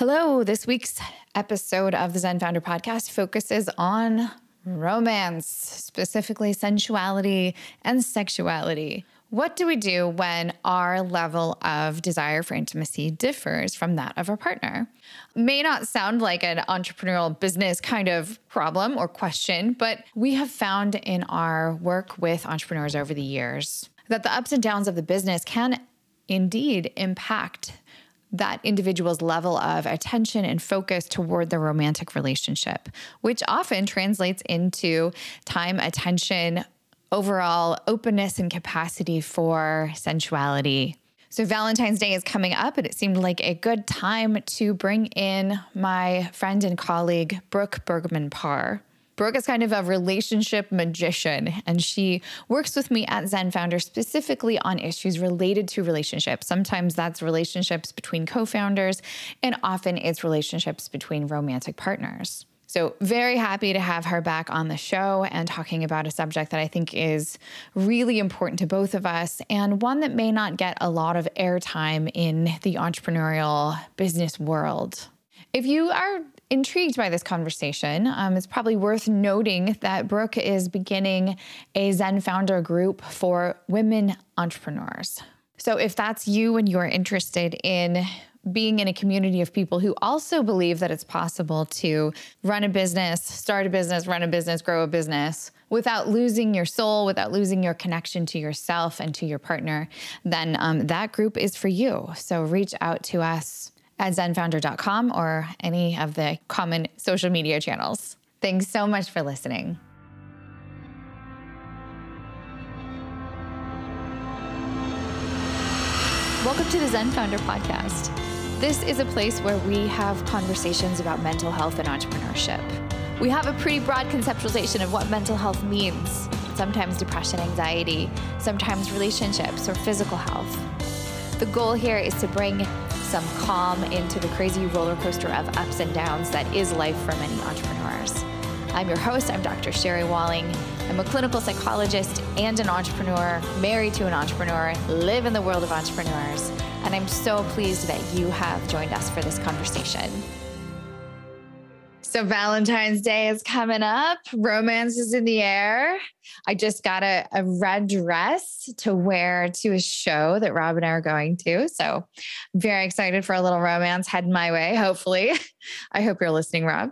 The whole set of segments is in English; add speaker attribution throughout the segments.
Speaker 1: Hello. This week's episode of the Zen Founder podcast focuses on romance, specifically sensuality and sexuality. What do we do when our level of desire for intimacy differs from that of our partner? May not sound like an entrepreneurial business kind of problem or question, but we have found in our work with entrepreneurs over the years that the ups and downs of the business can indeed impact that individual's level of attention and focus toward the romantic relationship, which often translates into time, attention, overall openness and capacity for sensuality. So, Valentine's Day is coming up, and it seemed like a good time to bring in my friend and colleague, Brooke Bergman Parr. Brooke is kind of a relationship magician, and she works with me at Zen Founder specifically on issues related to relationships. Sometimes that's relationships between co founders, and often it's relationships between romantic partners. So, very happy to have her back on the show and talking about a subject that I think is really important to both of us and one that may not get a lot of airtime in the entrepreneurial business world. If you are intrigued by this conversation, um, it's probably worth noting that Brooke is beginning a Zen founder group for women entrepreneurs. So if that's you and you're interested in being in a community of people who also believe that it's possible to run a business, start a business, run a business, grow a business without losing your soul, without losing your connection to yourself and to your partner, then um, that group is for you. So reach out to us at zenfounder.com or any of the common social media channels. Thanks so much for listening. Welcome to the Zen Founder podcast. This is a place where we have conversations about mental health and entrepreneurship. We have a pretty broad conceptualization of what mental health means sometimes depression, anxiety, sometimes relationships or physical health. The goal here is to bring some calm into the crazy roller coaster of ups and downs that is life for many entrepreneurs. I'm your host, I'm Dr. Sherry Walling. I'm a clinical psychologist and an entrepreneur, married to an entrepreneur, live in the world of entrepreneurs, and I'm so pleased that you have joined us for this conversation. So Valentine's Day is coming up. Romance is in the air. I just got a, a, red dress to wear to a show that Rob and I are going to. So very excited for a little romance heading my way, hopefully. I hope you're listening, Rob.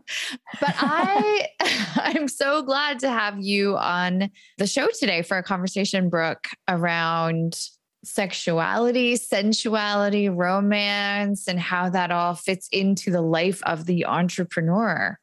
Speaker 1: But I I'm so glad to have you on the show today for a conversation, Brooke, around sexuality, sensuality, romance, and how that all fits into the life of the entrepreneur.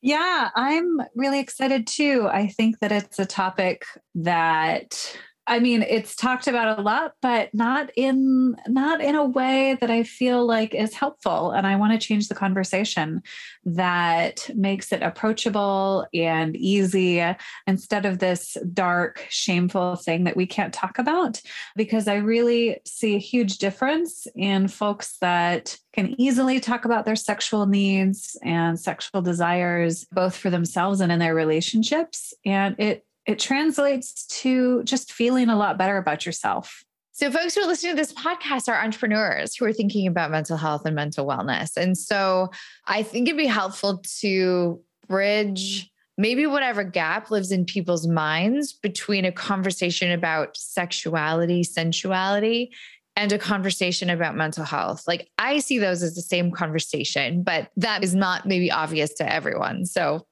Speaker 2: Yeah, I'm really excited too. I think that it's a topic that I mean, it's talked about a lot, but not in not in a way that I feel like is helpful. And I want to change the conversation that makes it approachable and easy instead of this dark, shameful thing that we can't talk about. Because I really see a huge difference in folks that can easily talk about their sexual needs and sexual desires, both for themselves and in their relationships. And it it translates to just feeling a lot better about yourself.
Speaker 1: So, folks who are listening to this podcast are entrepreneurs who are thinking about mental health and mental wellness. And so, I think it'd be helpful to bridge maybe whatever gap lives in people's minds between a conversation about sexuality, sensuality, and a conversation about mental health. Like, I see those as the same conversation, but that is not maybe obvious to everyone. So,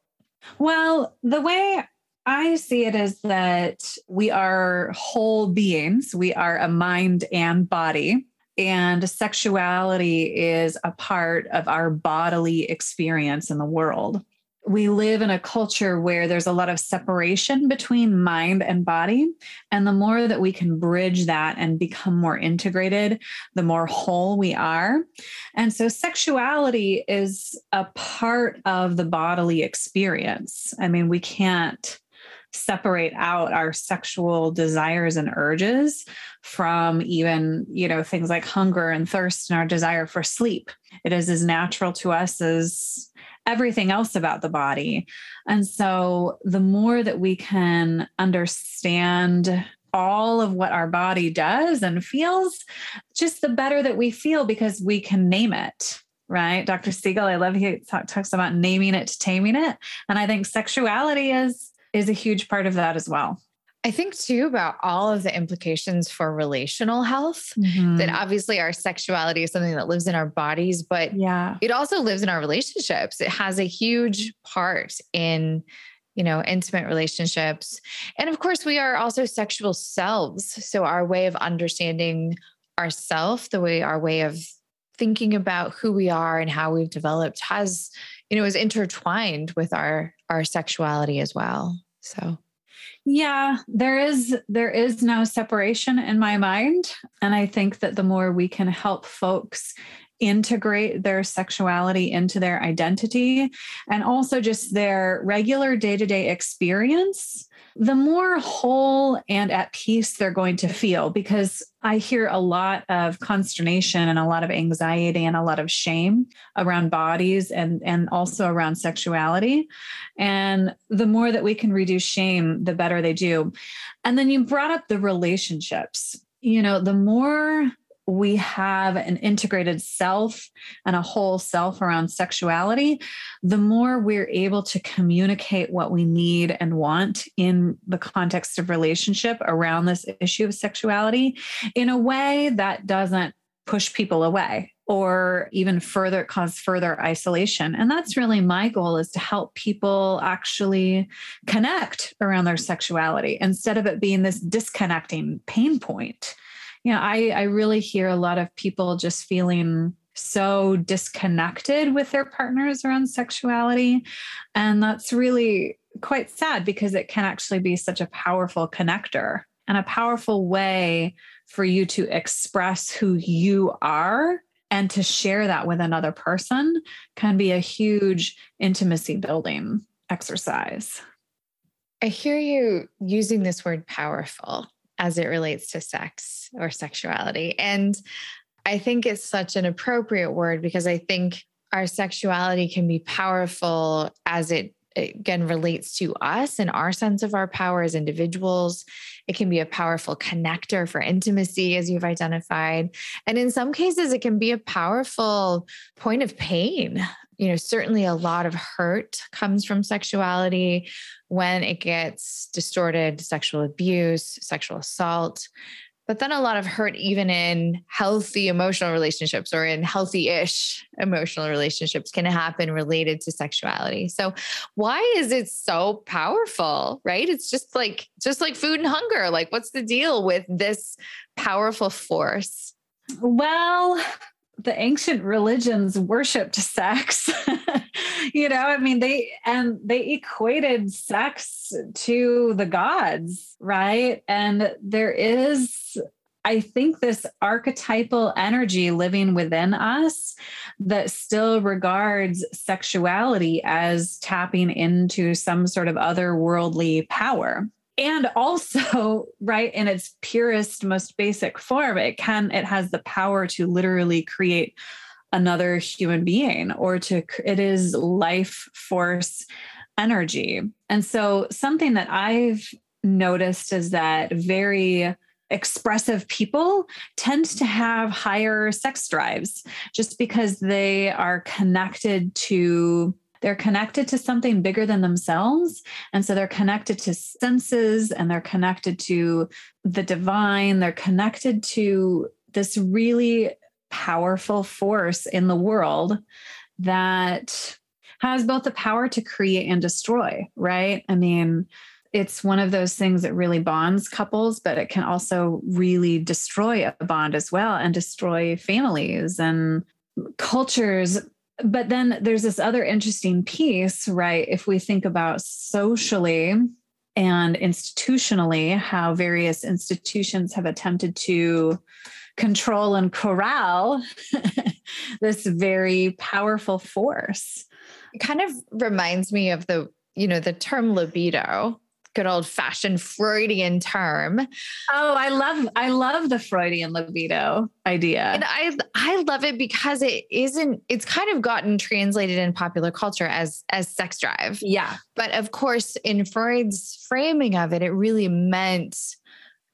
Speaker 2: well, the way I see it as that we are whole beings, we are a mind and body. And sexuality is a part of our bodily experience in the world. We live in a culture where there's a lot of separation between mind and body. And the more that we can bridge that and become more integrated, the more whole we are. And so, sexuality is a part of the bodily experience. I mean, we can't separate out our sexual desires and urges from even, you know, things like hunger and thirst and our desire for sleep. It is as natural to us as everything else about the body. And so the more that we can understand all of what our body does and feels, just the better that we feel because we can name it right? Dr. Siegel, I love he talk, talks about naming it taming it. And I think sexuality is is a huge part of that as well.
Speaker 1: I think too about all of the implications for relational health. Mm-hmm. That obviously our sexuality is something that lives in our bodies, but
Speaker 2: yeah,
Speaker 1: it also lives in our relationships. It has a huge part in you know intimate relationships and of course we are also sexual selves so our way of understanding ourself the way our way of thinking about who we are and how we've developed has you know is intertwined with our our sexuality as well. So.
Speaker 2: Yeah there is there is no separation in my mind. And i think that the more we can help folks integrate their sexuality into their identity and also just their regular day-to-day experience the more whole and at peace they're going to feel because I hear a lot of consternation and a lot of anxiety and a lot of shame around bodies and and also around sexuality. And the more that we can reduce shame the better they do. And then you brought up the relationships. You know the more we have an integrated self and a whole self around sexuality, the more we're able to communicate what we need and want in the context of relationship around this issue of sexuality in a way that doesn't push people away or even further cause further isolation. And that's really my goal is to help people actually connect around their sexuality instead of it being this disconnecting pain point you know, I, I really hear a lot of people just feeling so disconnected with their partners around sexuality. And that's really quite sad because it can actually be such a powerful connector and a powerful way for you to express who you are and to share that with another person can be a huge intimacy building exercise.
Speaker 1: I hear you using this word powerful as it relates to sex or sexuality. And I think it's such an appropriate word because I think our sexuality can be powerful as it again relates to us and our sense of our power as individuals. It can be a powerful connector for intimacy, as you've identified. And in some cases, it can be a powerful point of pain. You know, certainly a lot of hurt comes from sexuality when it gets distorted, sexual abuse, sexual assault but then a lot of hurt even in healthy emotional relationships or in healthy-ish emotional relationships can happen related to sexuality. So why is it so powerful right? It's just like just like food and hunger. Like what's the deal with this powerful force?
Speaker 2: Well the ancient religions worshiped sex. You know i mean they and they equated sex to the gods right? And there is I think this archetypal energy living within us that still regards sexuality as tapping into some sort of otherworldly power and also right in its purest most basic form it can it has the power to literally create another human being or to it is life force energy. And so something that i've noticed is that very expressive people tend to have higher sex drives just because they are connected to they're connected to something bigger than themselves. And so they're connected to senses and they're connected to the divine. They're connected to this really powerful force in the world that has both the power to create and destroy, right? I mean, it's one of those things that really bonds couples, but it can also really destroy a bond as well and destroy families and cultures but then there's this other interesting piece, right? If we think about socially and institutionally, how various institutions have attempted to control and corral this very powerful force.
Speaker 1: It kind of reminds me of the, you know, the term libido good old fashioned Freudian term.
Speaker 2: Oh, I love I love the Freudian libido idea.
Speaker 1: And I I love it because it isn't it's kind of gotten translated in popular culture as as sex drive.
Speaker 2: Yeah.
Speaker 1: But of course in Freud's framing of it it really meant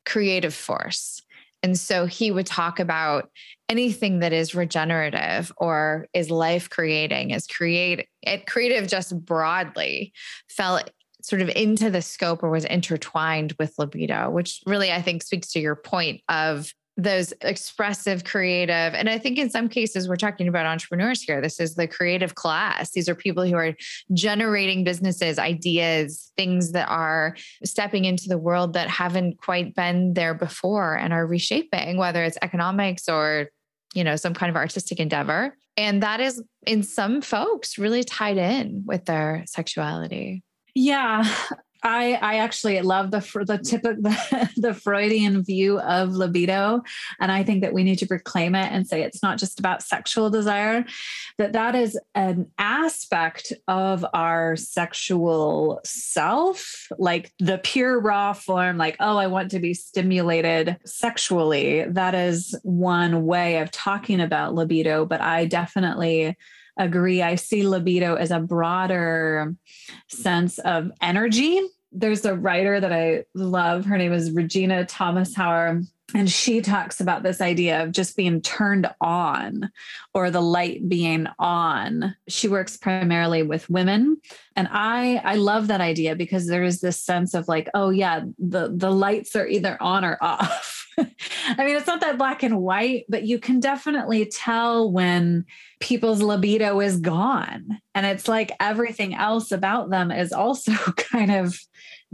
Speaker 1: creative force. And so he would talk about anything that is regenerative or is life creating, is create it creative just broadly fell sort of into the scope or was intertwined with libido, which really I think speaks to your point of those expressive, creative, and I think in some cases we're talking about entrepreneurs here. This is the creative class. These are people who are generating businesses, ideas, things that are stepping into the world that haven't quite been there before and are reshaping, whether it's economics or, you know, some kind of artistic endeavor. And that is in some folks really tied in with their sexuality.
Speaker 2: Yeah, I I actually love the the typical the, the Freudian view of libido, and I think that we need to reclaim it and say it's not just about sexual desire, that that is an aspect of our sexual self, like the pure raw form, like oh I want to be stimulated sexually. That is one way of talking about libido, but I definitely agree. I see libido as a broader sense of energy. There's a writer that I love. Her name is Regena Thomashauer. And she talks about this idea of just being turned on or the light being on. She works primarily with women. And I I love that idea because there is this sense of like, oh yeah, the, the lights are either on or off. I mean, it's not that black and white, but you can definitely tell when people's libido is gone. And it's like everything else about them is also kind of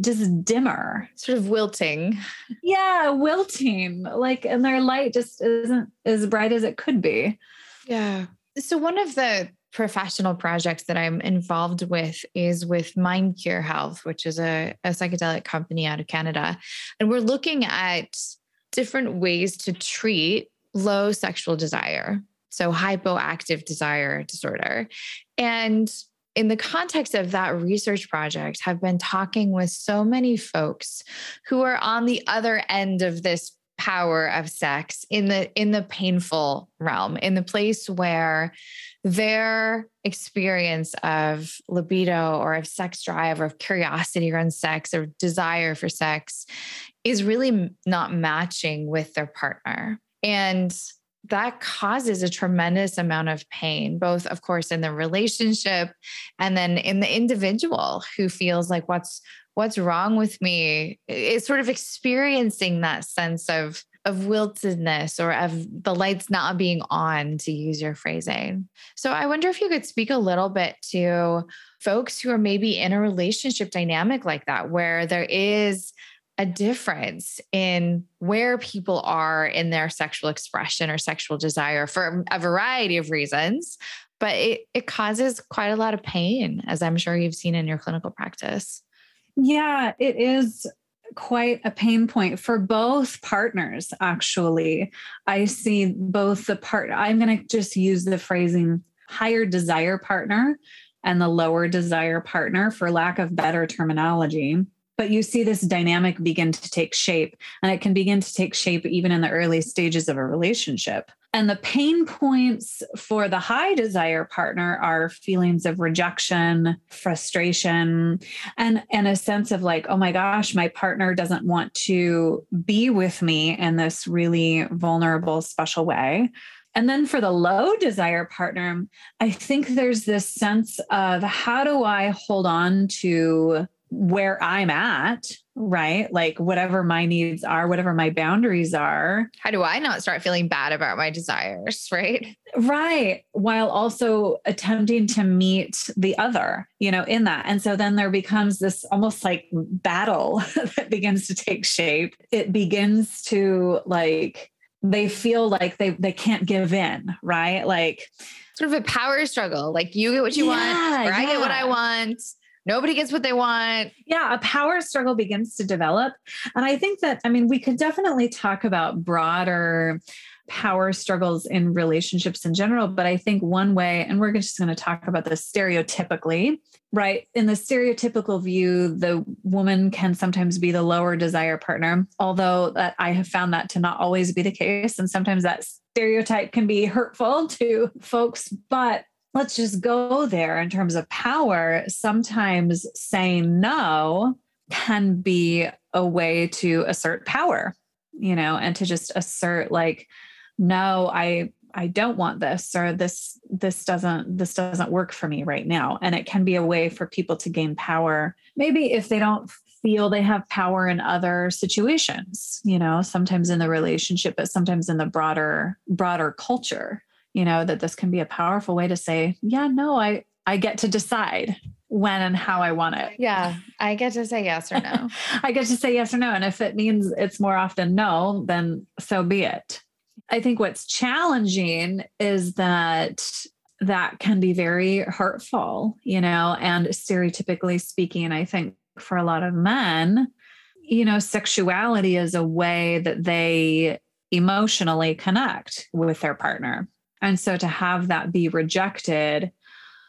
Speaker 2: just dimmer,
Speaker 1: sort of wilting.
Speaker 2: Yeah, wilting. Like, and their light just isn't as bright as it could be.
Speaker 1: Yeah. So, one of the professional projects that I'm involved with is with Mind Cure Health, which is a, a psychedelic company out of Canada. And we're looking at different ways to treat low sexual desire, so hypoactive desire disorder. And in the context of that research project, have been talking with so many folks who are on the other end of this power of sex in the in the painful realm in the place where their experience of libido or of sex drive or of curiosity around sex or desire for sex is really not matching with their partner. And that causes a tremendous amount of pain, both, of course, in the relationship and then in the individual who feels like, what's what's wrong with me is sort of experiencing that sense of of wiltedness or of the lights not being on to use your phrasing so i wonder if you could speak a little bit to folks who are maybe in a relationship dynamic like that where there is a difference in where people are in their sexual expression or sexual desire for a variety of reasons but it, it causes quite a lot of pain as i'm sure you've seen in your clinical practice.
Speaker 2: Yeah it is quite a pain point for both partners actually. I see both the part i'm going to just use the phrasing higher desire partner and the lower desire partner for lack of better terminology but you see this dynamic begin to take shape and it can begin to take shape even in the early stages of a relationship. And the pain points for the high desire partner are feelings of rejection frustration and and a sense of like oh my gosh my partner doesn't want to be with me in this really vulnerable special way. And then for the low desire partner, I think there's this sense of how do I hold on to where I'm at, right? Like whatever my needs are, whatever my boundaries are.
Speaker 1: How do I not start feeling bad about my desires, right?
Speaker 2: Right. While also attempting to meet the other, you know, in that. And so then there becomes this almost like battle that begins to take shape. It begins to like, they feel like they they can't give in, right? Like
Speaker 1: sort of a power struggle. Like you get what you yeah, want, or I get what I want Nobody gets what they want.
Speaker 2: Yeah, a power struggle begins to develop. And I think that, I mean, we could definitely talk about broader power struggles in relationships in general. But I think one way, and we're just going to talk about this stereotypically, right? In the stereotypical view, the woman can sometimes be the lower desire partner, although that I have found that to not always be the case. And sometimes that stereotype can be hurtful to folks. But let's just go there in terms of power. Sometimes saying no can be a way to assert power. you know, and to just assert like, no, I I don't want this or this this doesn't this doesn't work for me right now. And it can be a way for people to gain power. Maybe if they don't feel they have power in other situations, you know, sometimes in the relationship, but sometimes in the broader, broader culture, you know, that this can be a powerful way to say, yeah, no, I, I get to decide when and how I want it.
Speaker 1: Yeah. I get to say yes or no.
Speaker 2: I get to say yes or no. And if it means it's more often no, then so be it. I think what's challenging is that that can be very hurtful, you know, and stereotypically speaking, I think for a lot of men, you know, sexuality is a way that they emotionally connect with their partner. And so to have that be rejected,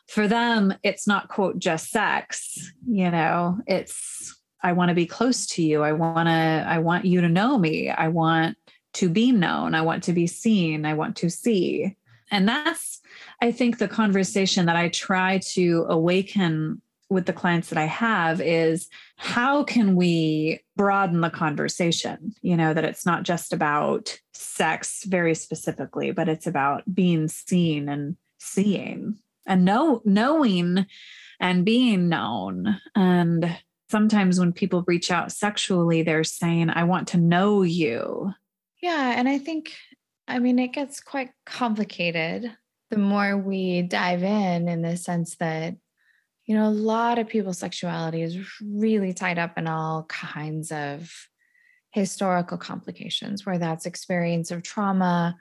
Speaker 2: for them, it's not, quote, just sex, you know, it's, I want to be close to you. I want to, I want you to know me. I want to be known. I want to be seen. I want to see. And that's, I think, the conversation that I try to awaken with the clients that I have is how can we broaden the conversation? You know, that it's not just about sex very specifically, but it's about being seen and seeing and know knowing and being known. And sometimes when people reach out sexually, they're saying, I want to know you.
Speaker 1: Yeah. And I think, I mean, it gets quite complicated the more we dive in, in the sense that you know, a lot of people's sexuality is really tied up in all kinds of historical complications, where that's experience of trauma,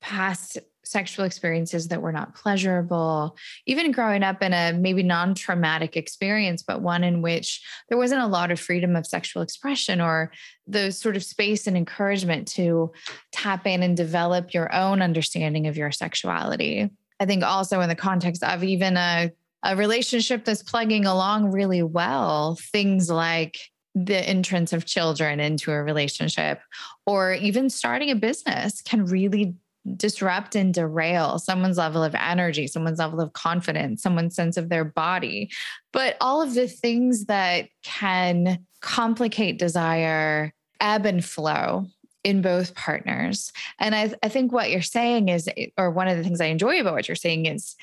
Speaker 1: past sexual experiences that were not pleasurable, even growing up in a maybe non traumatic experience, but one in which there wasn't a lot of freedom of sexual expression or the sort of space and encouragement to tap in and develop your own understanding of your sexuality. I think also in the context of even a a relationship that's plugging along really well, things like the entrance of children into a relationship or even starting a business can really disrupt and derail someone's level of energy, someone's level of confidence, someone's sense of their body. But all of the things that can complicate desire ebb and flow in both partners. And I, I think what you're saying is, or one of the things I enjoy about what you're saying is,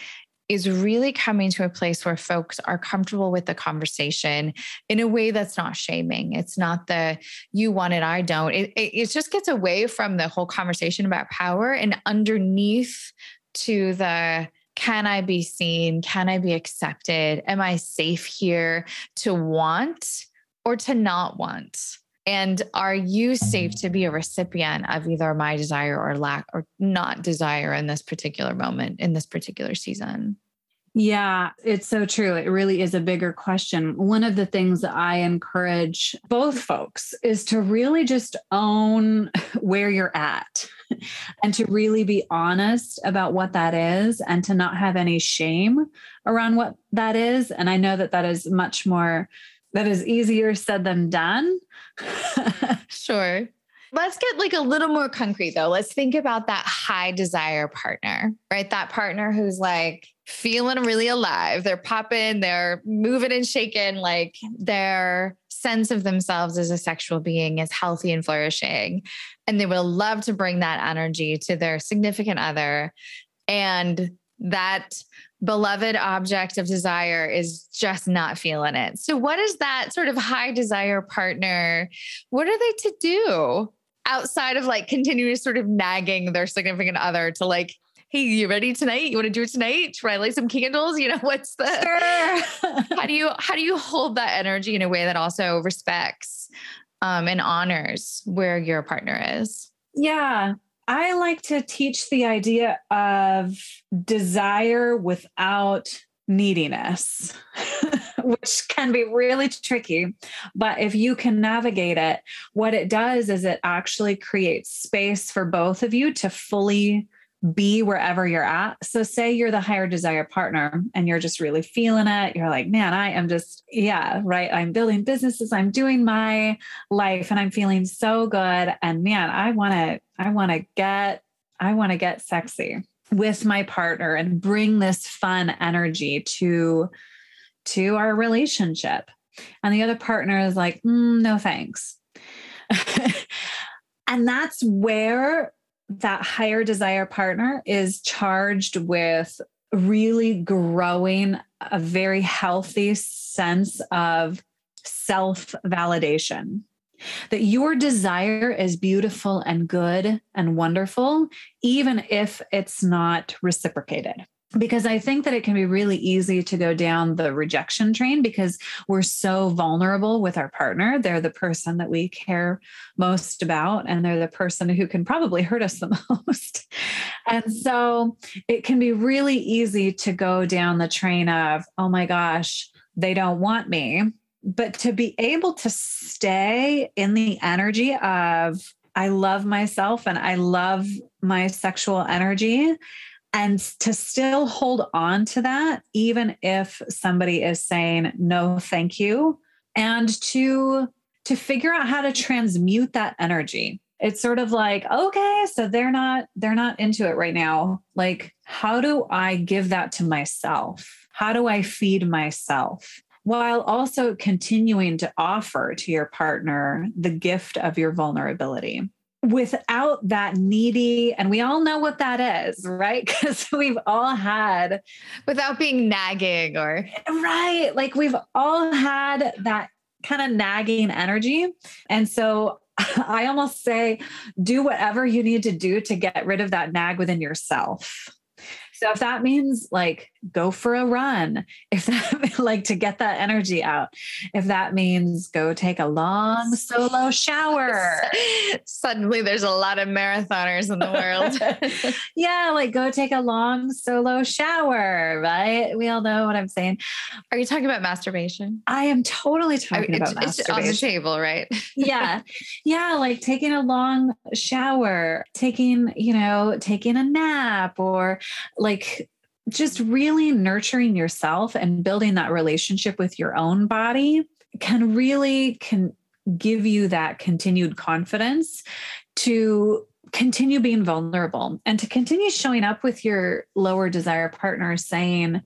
Speaker 1: is really coming to a place where folks are comfortable with the conversation in a way that's not shaming. It's not the you want it, I don't. It, it, it just gets away from the whole conversation about power and underneath to the can I be seen? Can I be accepted? Am I safe here to want or to not want? And are you safe to be a recipient of either my desire or lack or not desire in this particular moment, in this particular season?
Speaker 2: Yeah, it's so true. It really is a bigger question. One of the things that I encourage both folks is to really just own where you're at and to really be honest about what that is and to not have any shame around what that is. And I know that that is much more, that is easier said than done.
Speaker 1: sure. Let's get like a little more concrete though. Let's think about that high desire partner, right? That partner who's like feeling really alive. They're popping, they're moving and shaking, like their sense of themselves as a sexual being is healthy and flourishing. And they would love to bring that energy to their significant other. And that beloved object of desire is just not feeling it. So, what is that sort of high desire partner? What are they to do outside of like continuing sort of nagging their significant other to like, hey, you ready tonight? You want to do it tonight? Should I light some candles? You know, what's the sure. how do you how do you hold that energy in a way that also respects um, and honors where your partner is?
Speaker 2: Yeah. I like to teach the idea of desire without neediness, which can be really tricky. But if you can navigate it, what it does is it actually creates space for both of you to fully be wherever you're at. So, say you're the higher desire partner and you're just really feeling it. You're like, man, I am just, yeah, right. I'm building businesses, I'm doing my life, and I'm feeling so good. And man, I want to, I want to get, I want to get sexy with my partner and bring this fun energy to to our relationship. And the other partner is like, mm, no thanks. And that's where that higher desire partner is charged with really growing a very healthy sense of self validation. That your desire is beautiful and good and wonderful, even if it's not reciprocated because I think that it can be really easy to go down the rejection train because we're so vulnerable with our partner. They're the person that we care most about, and they're the person who can probably hurt us the most. And so it can be really easy to go down the train of, oh my gosh, they don't want me. But to be able to stay in the energy of, I love myself and I love my sexual energy and to still hold on to that even if somebody is saying no thank you and to to figure out how to transmute that energy. It's sort of like okay so they're not they're not into it right now. Like how do i give that to myself? How do i feed myself while also continuing to offer to your partner the gift of your vulnerability. Without that needy and we all know what that is right? Because we've all had
Speaker 1: without being nagging or
Speaker 2: right like we've all had that kind of nagging energy. And so i almost say do whatever you need to do to get rid of that nag within yourself. So if that means like go for a run, if that like to get that energy out, if that means go take a long solo shower.
Speaker 1: Suddenly there's a lot of marathoners in the world.
Speaker 2: yeah, like go take a long solo shower, right? We all know what I'm saying.
Speaker 1: Are you talking about masturbation?
Speaker 2: I am totally talking I about it's, masturbation.
Speaker 1: It's on the table, right?
Speaker 2: yeah. Yeah, like taking a long shower, taking, you know, taking a nap or like just really nurturing yourself and building that relationship with your own body can really can give you that continued confidence to continue being vulnerable and to continue showing up with your lower desire partner saying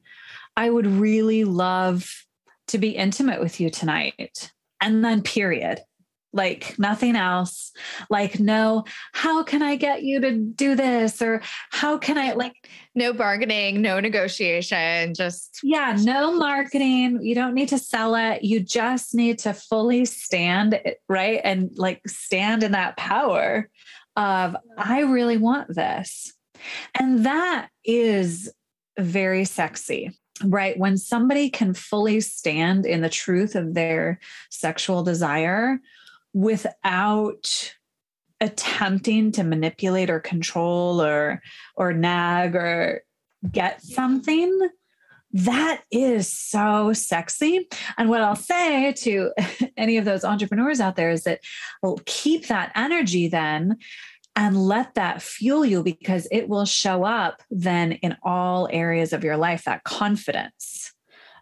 Speaker 2: i would really love to be intimate with you tonight and then period like nothing else. Like no how can i get you to do this? Or how can i like
Speaker 1: no bargaining no negotiation just
Speaker 2: yeah no marketing. You don't need to sell it. You just need to fully stand right? And like stand in that power of i really want this. And that is very sexy right? When somebody can fully stand in the truth of their sexual desire without attempting to manipulate or control or or nag or get something that is so sexy. And what i'll say to any of those entrepreneurs out there is that well keep that energy then and let that fuel you because it will show up then in all areas of your life that confidence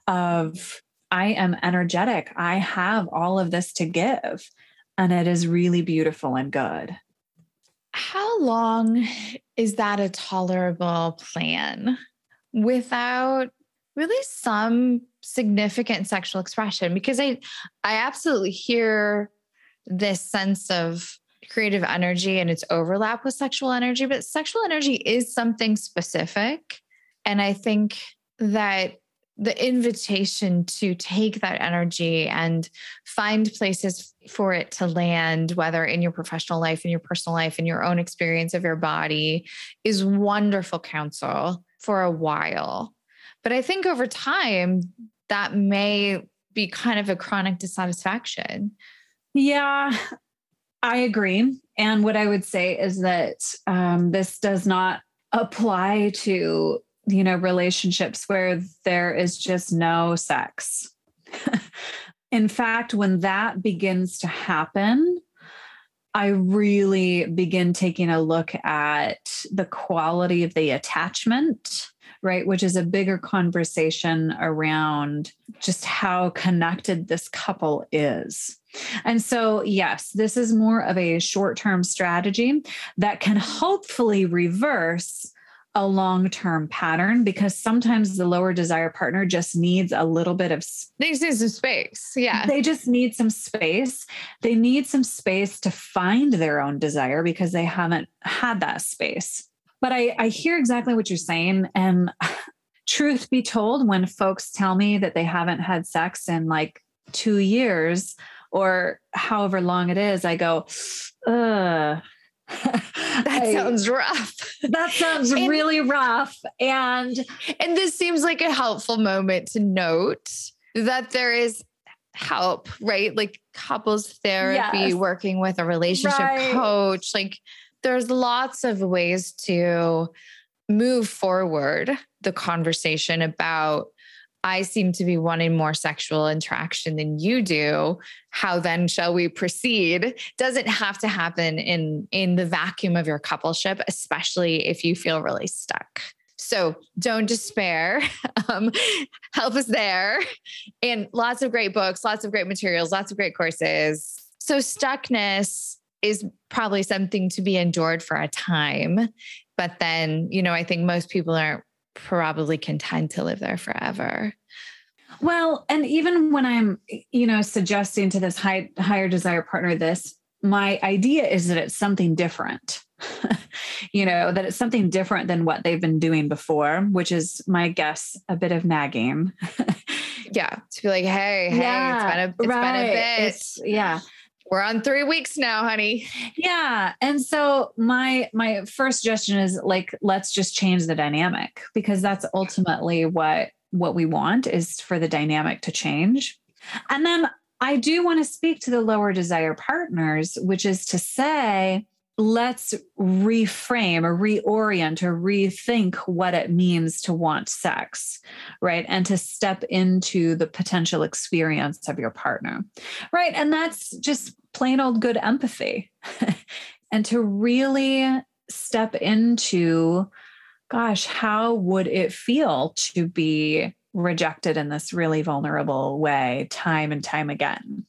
Speaker 2: of i am energetic. I have all of this to give and it is really beautiful and good.
Speaker 1: How long is that a tolerable plan without really some significant sexual expression? Because I I absolutely hear this sense of creative energy and its overlap with sexual energy, but sexual energy is something specific. And I think that the invitation to take that energy and find places for it to land, whether in your professional life, in your personal life, in your own experience of your body, is wonderful counsel for a while. But I think over time, that may be kind of a chronic dissatisfaction.
Speaker 2: Yeah, I agree. And what I would say is that um, this does not apply to you know, relationships where there is just no sex. In fact, when that begins to happen, I really begin taking a look at the quality of the attachment, right? Which is a bigger conversation around just how connected this couple is. And so, yes, this is more of a short term strategy that can hopefully reverse a long term pattern because sometimes the lower desire partner just needs a little bit of
Speaker 1: they just need some space. Yeah.
Speaker 2: They just need some space. They need some space to find their own desire because they haven't had that space. But I, I hear exactly what you're saying. And truth be told, when folks tell me that they haven't had sex in like two years or however long it is, I go, ugh
Speaker 1: that I, sounds rough.
Speaker 2: That sounds and, really rough. And
Speaker 1: and this seems like a helpful moment to note that there is help, right? Like couples therapy, yes. working with a relationship right. coach. Like there's lots of ways to move forward the conversation about I seem to be wanting more sexual interaction than you do. How then shall we proceed? Doesn't have to happen in in the vacuum of your coupleship, especially if you feel really stuck. So don't despair. Um, help us there. And lots of great books, lots of great materials, lots of great courses. So stuckness is probably something to be endured for a time. But then, you know, I think most people aren't probably content to live there forever.
Speaker 2: Well, and even when I'm, you know, suggesting to this high, higher desire partner this, my idea is that it's something different. you know, that it's something different than what they've been doing before, which is my guess, a bit of nagging.
Speaker 1: yeah. To be like, hey, hey, yeah, it's been a, it's right. been a bit. It's,
Speaker 2: yeah
Speaker 1: we're on three weeks now honey.
Speaker 2: Yeah and so my my first suggestion is like let's just change the dynamic because that's ultimately what what we want is for the dynamic to change. And then i do want to speak to the lower desire partners which is to say let's reframe or reorient or rethink what it means to want sex, right? And to step into the potential experience of your partner, right? And that's just plain old good empathy. and to really step into, gosh, how would it feel to be rejected in this really vulnerable way time and time again?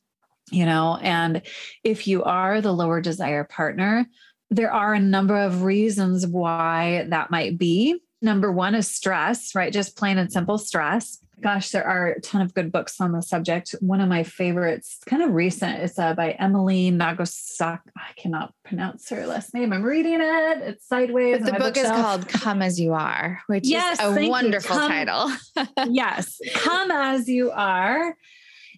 Speaker 2: You know? And if you are the lower desire partner there are a number of reasons why that might be. Number one is stress right? Just plain and simple stress. Gosh there are a ton of good books on the subject. One of my favorites kind of recent is uh, by emily Nagoski. I cannot pronounce her last name. I'm reading it. It's sideways
Speaker 1: the book bookshelf. is called come as you are which yes, is a wonderful come, title.
Speaker 2: Yes come as you are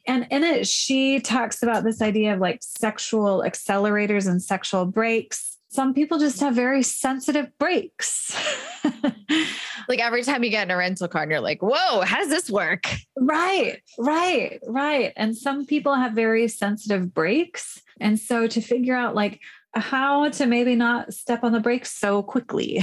Speaker 2: and in it, she talks about this idea of like sexual accelerators and sexual brakes. Some people just have very sensitive brakes.
Speaker 1: like every time you get in a rental car and you're like, whoa, how does this work?
Speaker 2: Right, right, right. And some people have very sensitive brakes. And so to figure out like how to maybe not step on the brakes so quickly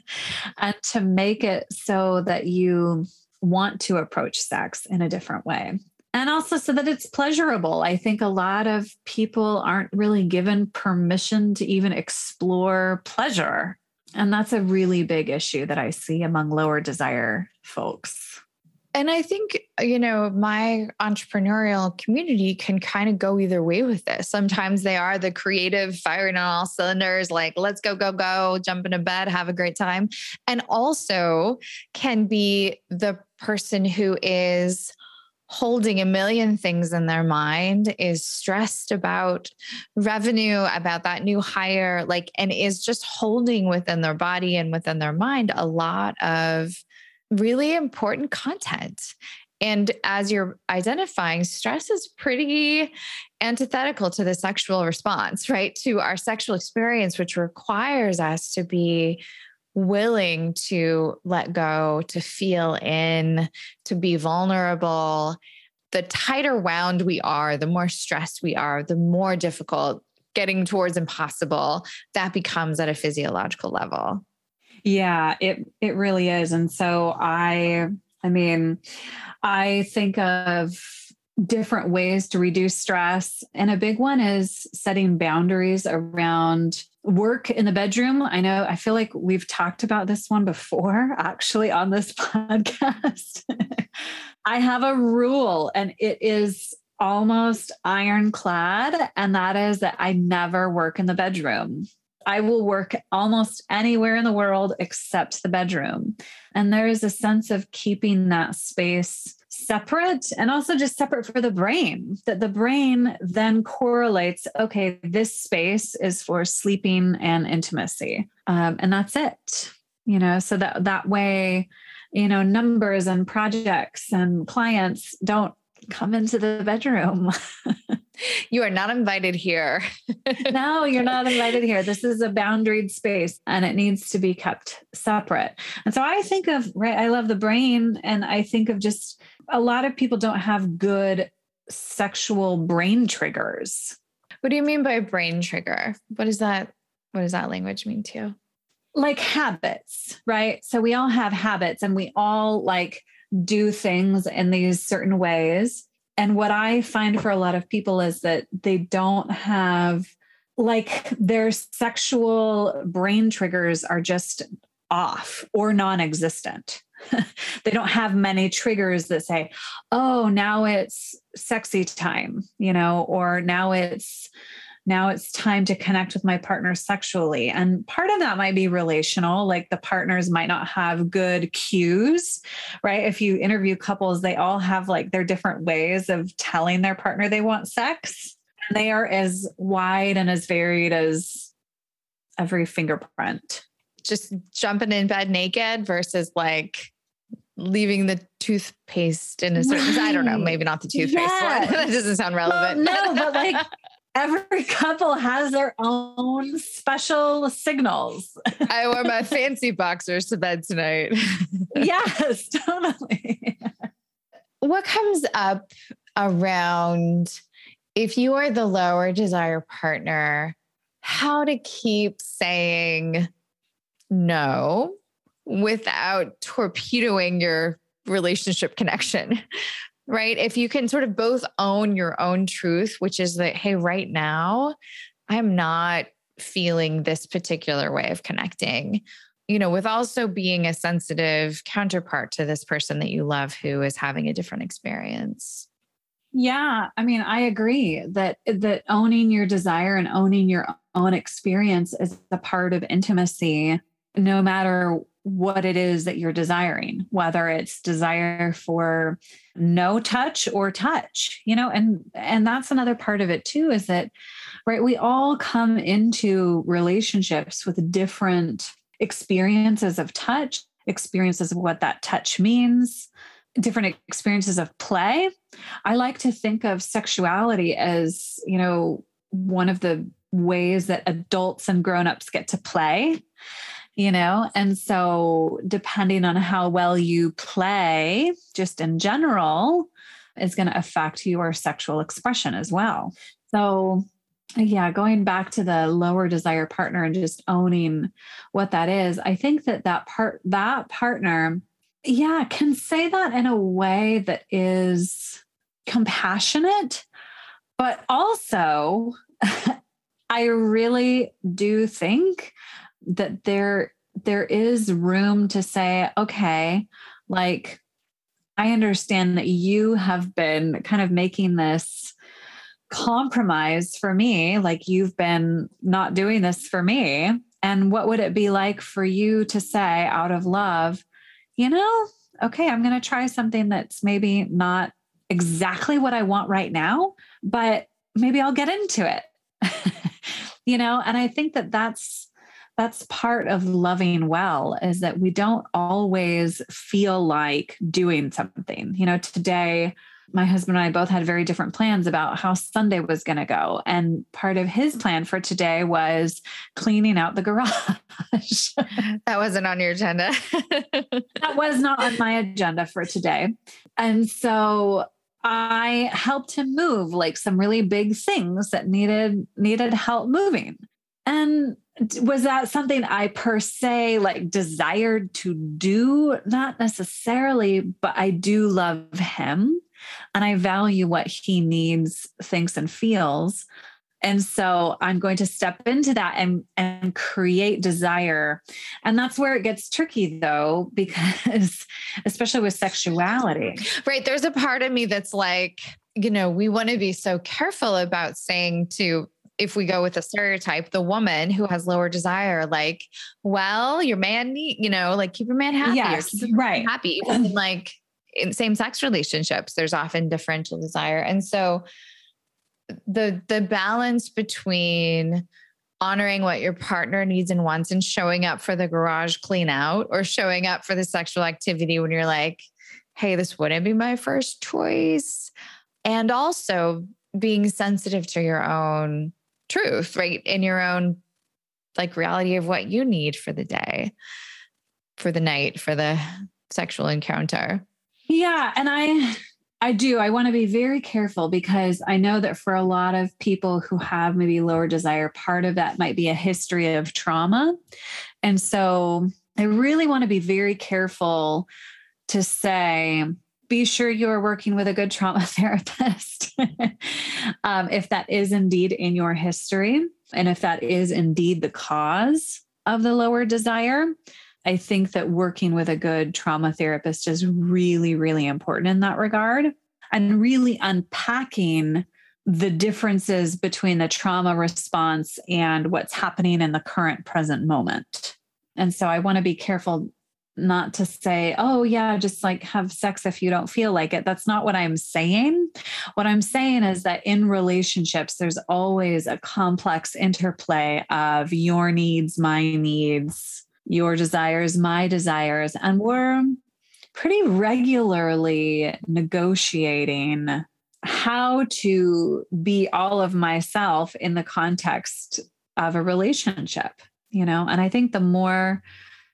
Speaker 2: and to make it so that you want to approach sex in a different way and also so that it's pleasurable. I think a lot of people aren't really given permission to even explore pleasure. And that's a really big issue that I see among lower desire folks.
Speaker 1: And I think, you know, my entrepreneurial community can kind of go either way with this. Sometimes they are the creative, firing on all cylinders, like, let's go, go, go, jump into bed, have a great time. And also can be the person who is holding a million things in their mind, is stressed about revenue, about that new hire, like, and is just holding within their body and within their mind a lot of really important content. And as you're identifying, stress is pretty antithetical to the sexual response, right? To our sexual experience, which requires us to be willing to let go, to feel in, to be vulnerable, the tighter wound we are, the more stressed we are, the more difficult getting towards impossible that becomes at a physiological level.
Speaker 2: Yeah, it it really is. And so I I mean, I think of different ways to reduce stress. And a big one is setting boundaries around work in the bedroom. I know, I feel like we've talked about this one before, actually, on this podcast. I have a rule, and it is almost ironclad, and that is that I never work in the bedroom. I will work almost anywhere in the world except the bedroom. And there is a sense of keeping that space separate and also just separate for the brain that the brain then correlates okay this space is for sleeping and intimacy um, and that's it you know so that that way you know numbers and projects and clients don't come into the bedroom
Speaker 1: you are not invited here.
Speaker 2: no, you're not invited here. This is a boundaried space and it needs to be kept separate. And so I think of, right, I love the brain and I think of just a lot of people don't have good sexual brain triggers.
Speaker 1: What do you mean by brain trigger? What is that? What does that language mean to you?
Speaker 2: Like habits, right? So we all have habits and we all like do things in these certain ways and what I find for a lot of people is that they don't have like their sexual brain triggers are just off or non existent. they don't have many triggers that say, oh, now it's sexy time, you know, or now it's now it's time to connect with my partner sexually. And part of that might be relational, like the partners might not have good cues, right? If you interview couples, they all have like their different ways of telling their partner they want sex. And they are as wide and as varied as every fingerprint.
Speaker 1: Just jumping in bed naked versus like leaving the toothpaste in a certain right. I don't know, maybe not the toothpaste yes. that doesn't sound relevant.
Speaker 2: Well, no, but like every couple has their own special signals.
Speaker 1: I wore my fancy boxers to bed tonight.
Speaker 2: yes, totally.
Speaker 1: What comes up around if you are the lower desire partner, how to keep saying no without torpedoing your relationship connection? right? If you can sort of both own your own truth, which is that, hey, right now, I'm not feeling this particular way of connecting, you know, with also being a sensitive counterpart to this person that you love who is having a different experience.
Speaker 2: Yeah, I mean, I agree that that owning your desire and owning your own experience is a part of intimacy no matter what it is that you're desiring, whether it's desire for no touch or touch, you know, and and that's another part of it too is that right we all come into relationships with different experiences of touch, experiences of what that touch means, different experiences of play. I like to think of sexuality as, you know, one of the ways that adults and grown-ups get to play you know? And so, depending on how well you play, just in general, is going to affect your sexual expression as well. So, yeah, going back to the lower desire partner and just owning what that is, I think that that part, that partner, yeah, can say that in a way that is compassionate, but also, I really do think that there there is room to say okay like i understand that you have been kind of making this compromise for me like you've been not doing this for me. And what would it be like for you to say out of love you know okay i'm going to try something that's maybe not exactly what i want right now but maybe i'll get into it. You know and i think that that's that's part of loving well is that we don't always feel like doing something. You know, today, my husband and I both had very different plans about how Sunday was going to go. And part of his plan for today was cleaning out the garage.
Speaker 1: that wasn't on your agenda.
Speaker 2: that was not on my agenda for today. And so I helped him move like some really big things that needed needed help moving. And was that something I per se like desired to do? Not necessarily, but I do love him and I value what he needs, thinks, and feels. And so I'm going to step into that and, and create desire. And that's where it gets tricky though, because especially with sexuality.
Speaker 1: Right. There's a part of me that's like, you know, we want to be so careful about saying to if we go with a stereotype, the woman who has lower desire, like, well, your man need, you know, like keep your man happy.
Speaker 2: Yes, right.
Speaker 1: Happy. Even like in same sex relationships, there's often differential desire. And so the the balance between honoring what your partner needs and wants and showing up for the garage clean out or showing up for the sexual activity when you're like, hey, this wouldn't be my first choice. And also being sensitive to your own truth, right? In your own like reality of what you need for the day, for the night, for the sexual encounter.
Speaker 2: Yeah. And I, I do. I want to be very careful because I know that for a lot of people who have maybe lower desire, part of that might be a history of trauma. And so I really want to be very careful to say, be sure you are working with a good trauma therapist um, if that is indeed in your history and if that is indeed the cause of the lower desire. I think that working with a good trauma therapist is really, really important in that regard and really unpacking the differences between the trauma response and what's happening in the current present moment. And so I want to be careful not to say, oh, yeah, just like have sex if you don't feel like it. That's not what I'm saying. What I'm saying is that in relationships, there's always a complex interplay of your needs, my needs, your desires, my desires. And we're pretty regularly negotiating how to be all of myself in the context of a relationship, you know? And I think the more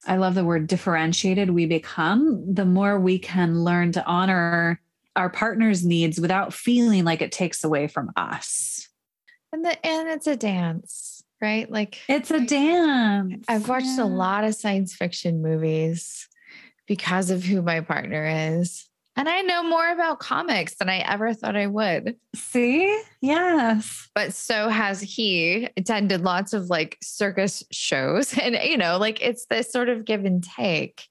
Speaker 2: I love the word differentiated we become, the more we can learn to honor our partner's needs without feeling like it takes away from us.
Speaker 1: And the and it's a dance, right? Like
Speaker 2: it's a dance.
Speaker 1: I've watched yeah. a lot of science fiction movies because of who my partner is. And I know more about comics than I ever thought I would.
Speaker 2: See? Yes.
Speaker 1: But so has he attended lots of like circus shows and you know, like it's this sort of give and take.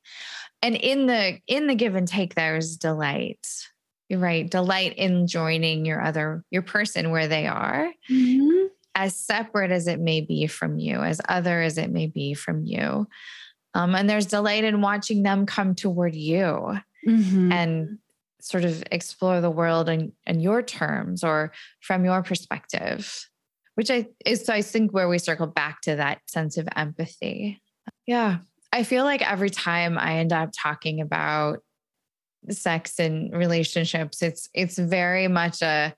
Speaker 1: And in the in the give and take there's delight. You're right, delight in joining your other your person where they are. Mm-hmm. As separate as it may be from you, as other as it may be from you. Um, and there's delight in watching them come toward you mm-hmm. and sort of explore the world in, in your terms or from your perspective, which I is so I think where we circle back to that sense of empathy. Yeah. I feel like every time I end up talking about sex and relationships, it's it's very much a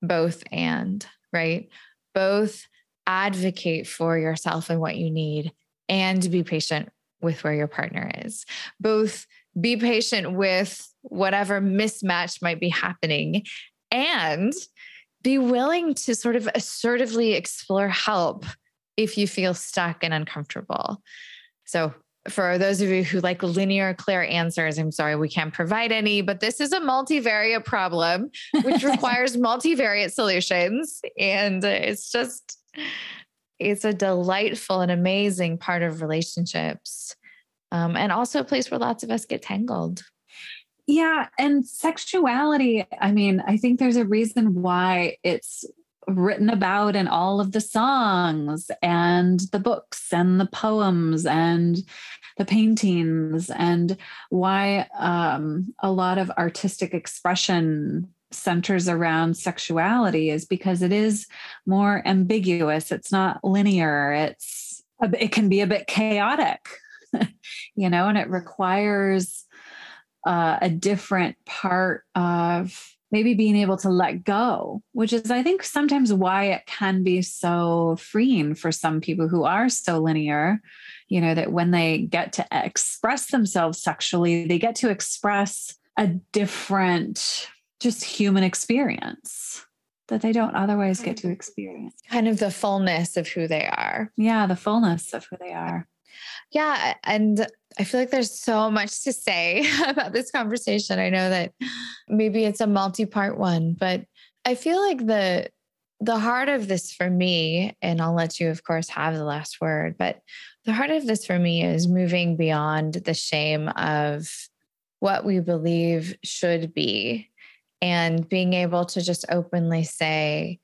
Speaker 1: both and, right? Both advocate for yourself and what you need and be patient with where your partner is. Both be patient with whatever mismatch might be happening and be willing to sort of assertively explore help if you feel stuck and uncomfortable. So, for those of you who like linear, clear answers, I'm sorry, we can't provide any, but this is a multivariate problem, which requires multivariate solutions. And it's just, it's a delightful and amazing part of relationships. Um, and also a place where lots of us get tangled.
Speaker 2: Yeah. And sexuality, I mean, I think there's a reason why it's written about in all of the songs and the books and the poems and the paintings and why um, a lot of artistic expression centers around sexuality is because it is more ambiguous it's not linear it's it can be a bit chaotic you know and it requires uh, a different part of maybe being able to let go, which is, I think, sometimes why it can be so freeing for some people who are so linear. You know, that when they get to express themselves sexually, they get to express a different, just human experience that they don't otherwise get to experience.
Speaker 1: Kind of the fullness of who they are.
Speaker 2: Yeah, the fullness of who they are.
Speaker 1: Yeah. And I feel like there's so much to say about this conversation. I know that maybe it's a multi-part one, but I feel like the the heart of this for me, and I'll let you, of course, have the last word, but the heart of this for me is moving beyond the shame of what we believe should be and being able to just openly say,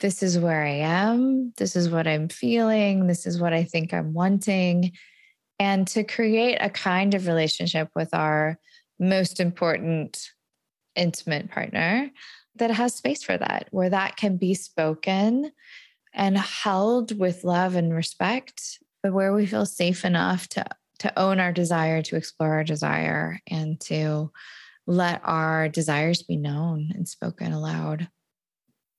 Speaker 1: this is where I am, this is what I'm feeling, this is what I think I'm wanting, and to create a kind of relationship with our most important intimate partner that has space for that, where that can be spoken and held with love and respect, but where we feel safe enough to to own our desire, to explore our desire, and to let our desires be known and spoken aloud.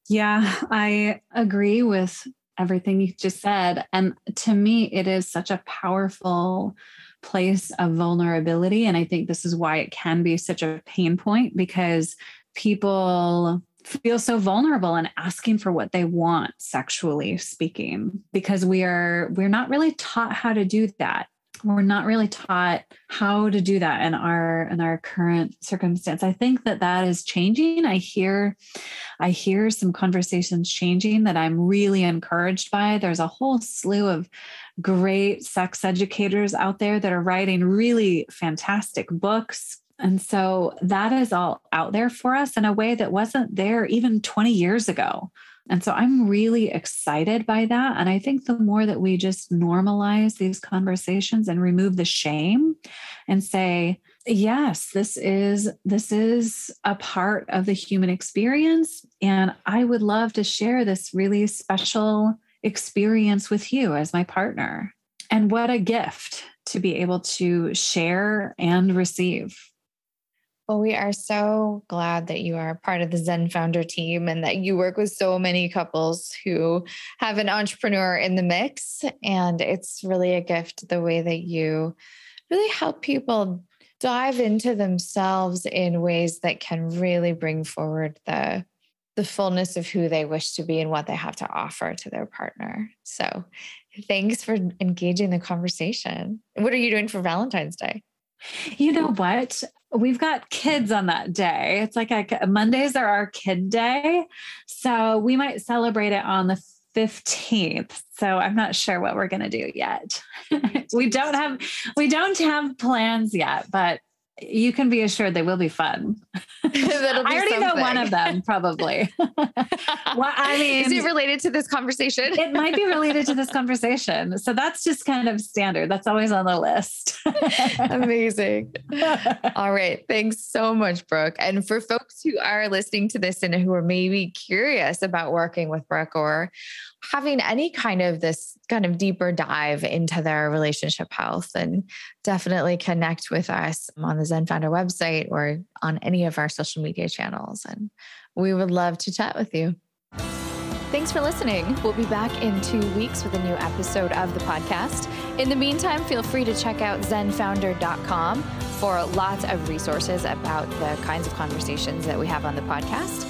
Speaker 2: Yeah, I agree with everything you just said. And to me, it is such a powerful place of vulnerability. And I think this is why it can be such a pain point because people feel so vulnerable and asking for what they want sexually speaking because we are we're not really taught how to do that we're not really taught how to do that in our in our current circumstance. I think that that is changing. I hear i hear some conversations changing that i'm really encouraged by. There's a whole slew of great sex educators out there that are writing really fantastic books. And so that is all out there for us in a way that wasn't there even 20 years ago and so I'm really excited by that. And I think the more that we just normalize these conversations and remove the shame and say, yes this is this is a part of the human experience. And i would love to share this really special experience with you as my partner. And what a gift to be able to share and receive
Speaker 1: well, we are so glad that you are part of the Zen founder team and that you work with so many couples who have an entrepreneur in the mix. And it's really a gift the way that you really help people dive into themselves in ways that can really bring forward the the fullness of who they wish to be and what they have to offer to their partner. So, thanks for engaging the conversation. What are you doing for Valentine's Day?
Speaker 2: You know what? We've got kids on that day. It's like a, Mondays are our kid day. So we might celebrate it on the 15th. So I'm not sure what we're going to do yet. we don't have we don't have plans yet, but you can be assured they will be fun. Be I already something. know one of them, probably. well,
Speaker 1: I mean, is it related to this conversation?
Speaker 2: it might be related to this conversation. So that's just kind of standard. That's always on the list.
Speaker 1: Amazing. All right. Thanks so much, Brooke. And for folks who are listening to this and who are maybe curious about working with Brooke or having any kind of this kind of deeper dive into their relationship health and definitely connect with us on the Zen Founder website or on any of our social media channels. And we would love to chat with you. Thanks for listening. We'll be back in two weeks with a new episode of the podcast. In the meantime, feel free to check out zenfounder.com for lots of resources about the kinds of conversations that we have on the podcast.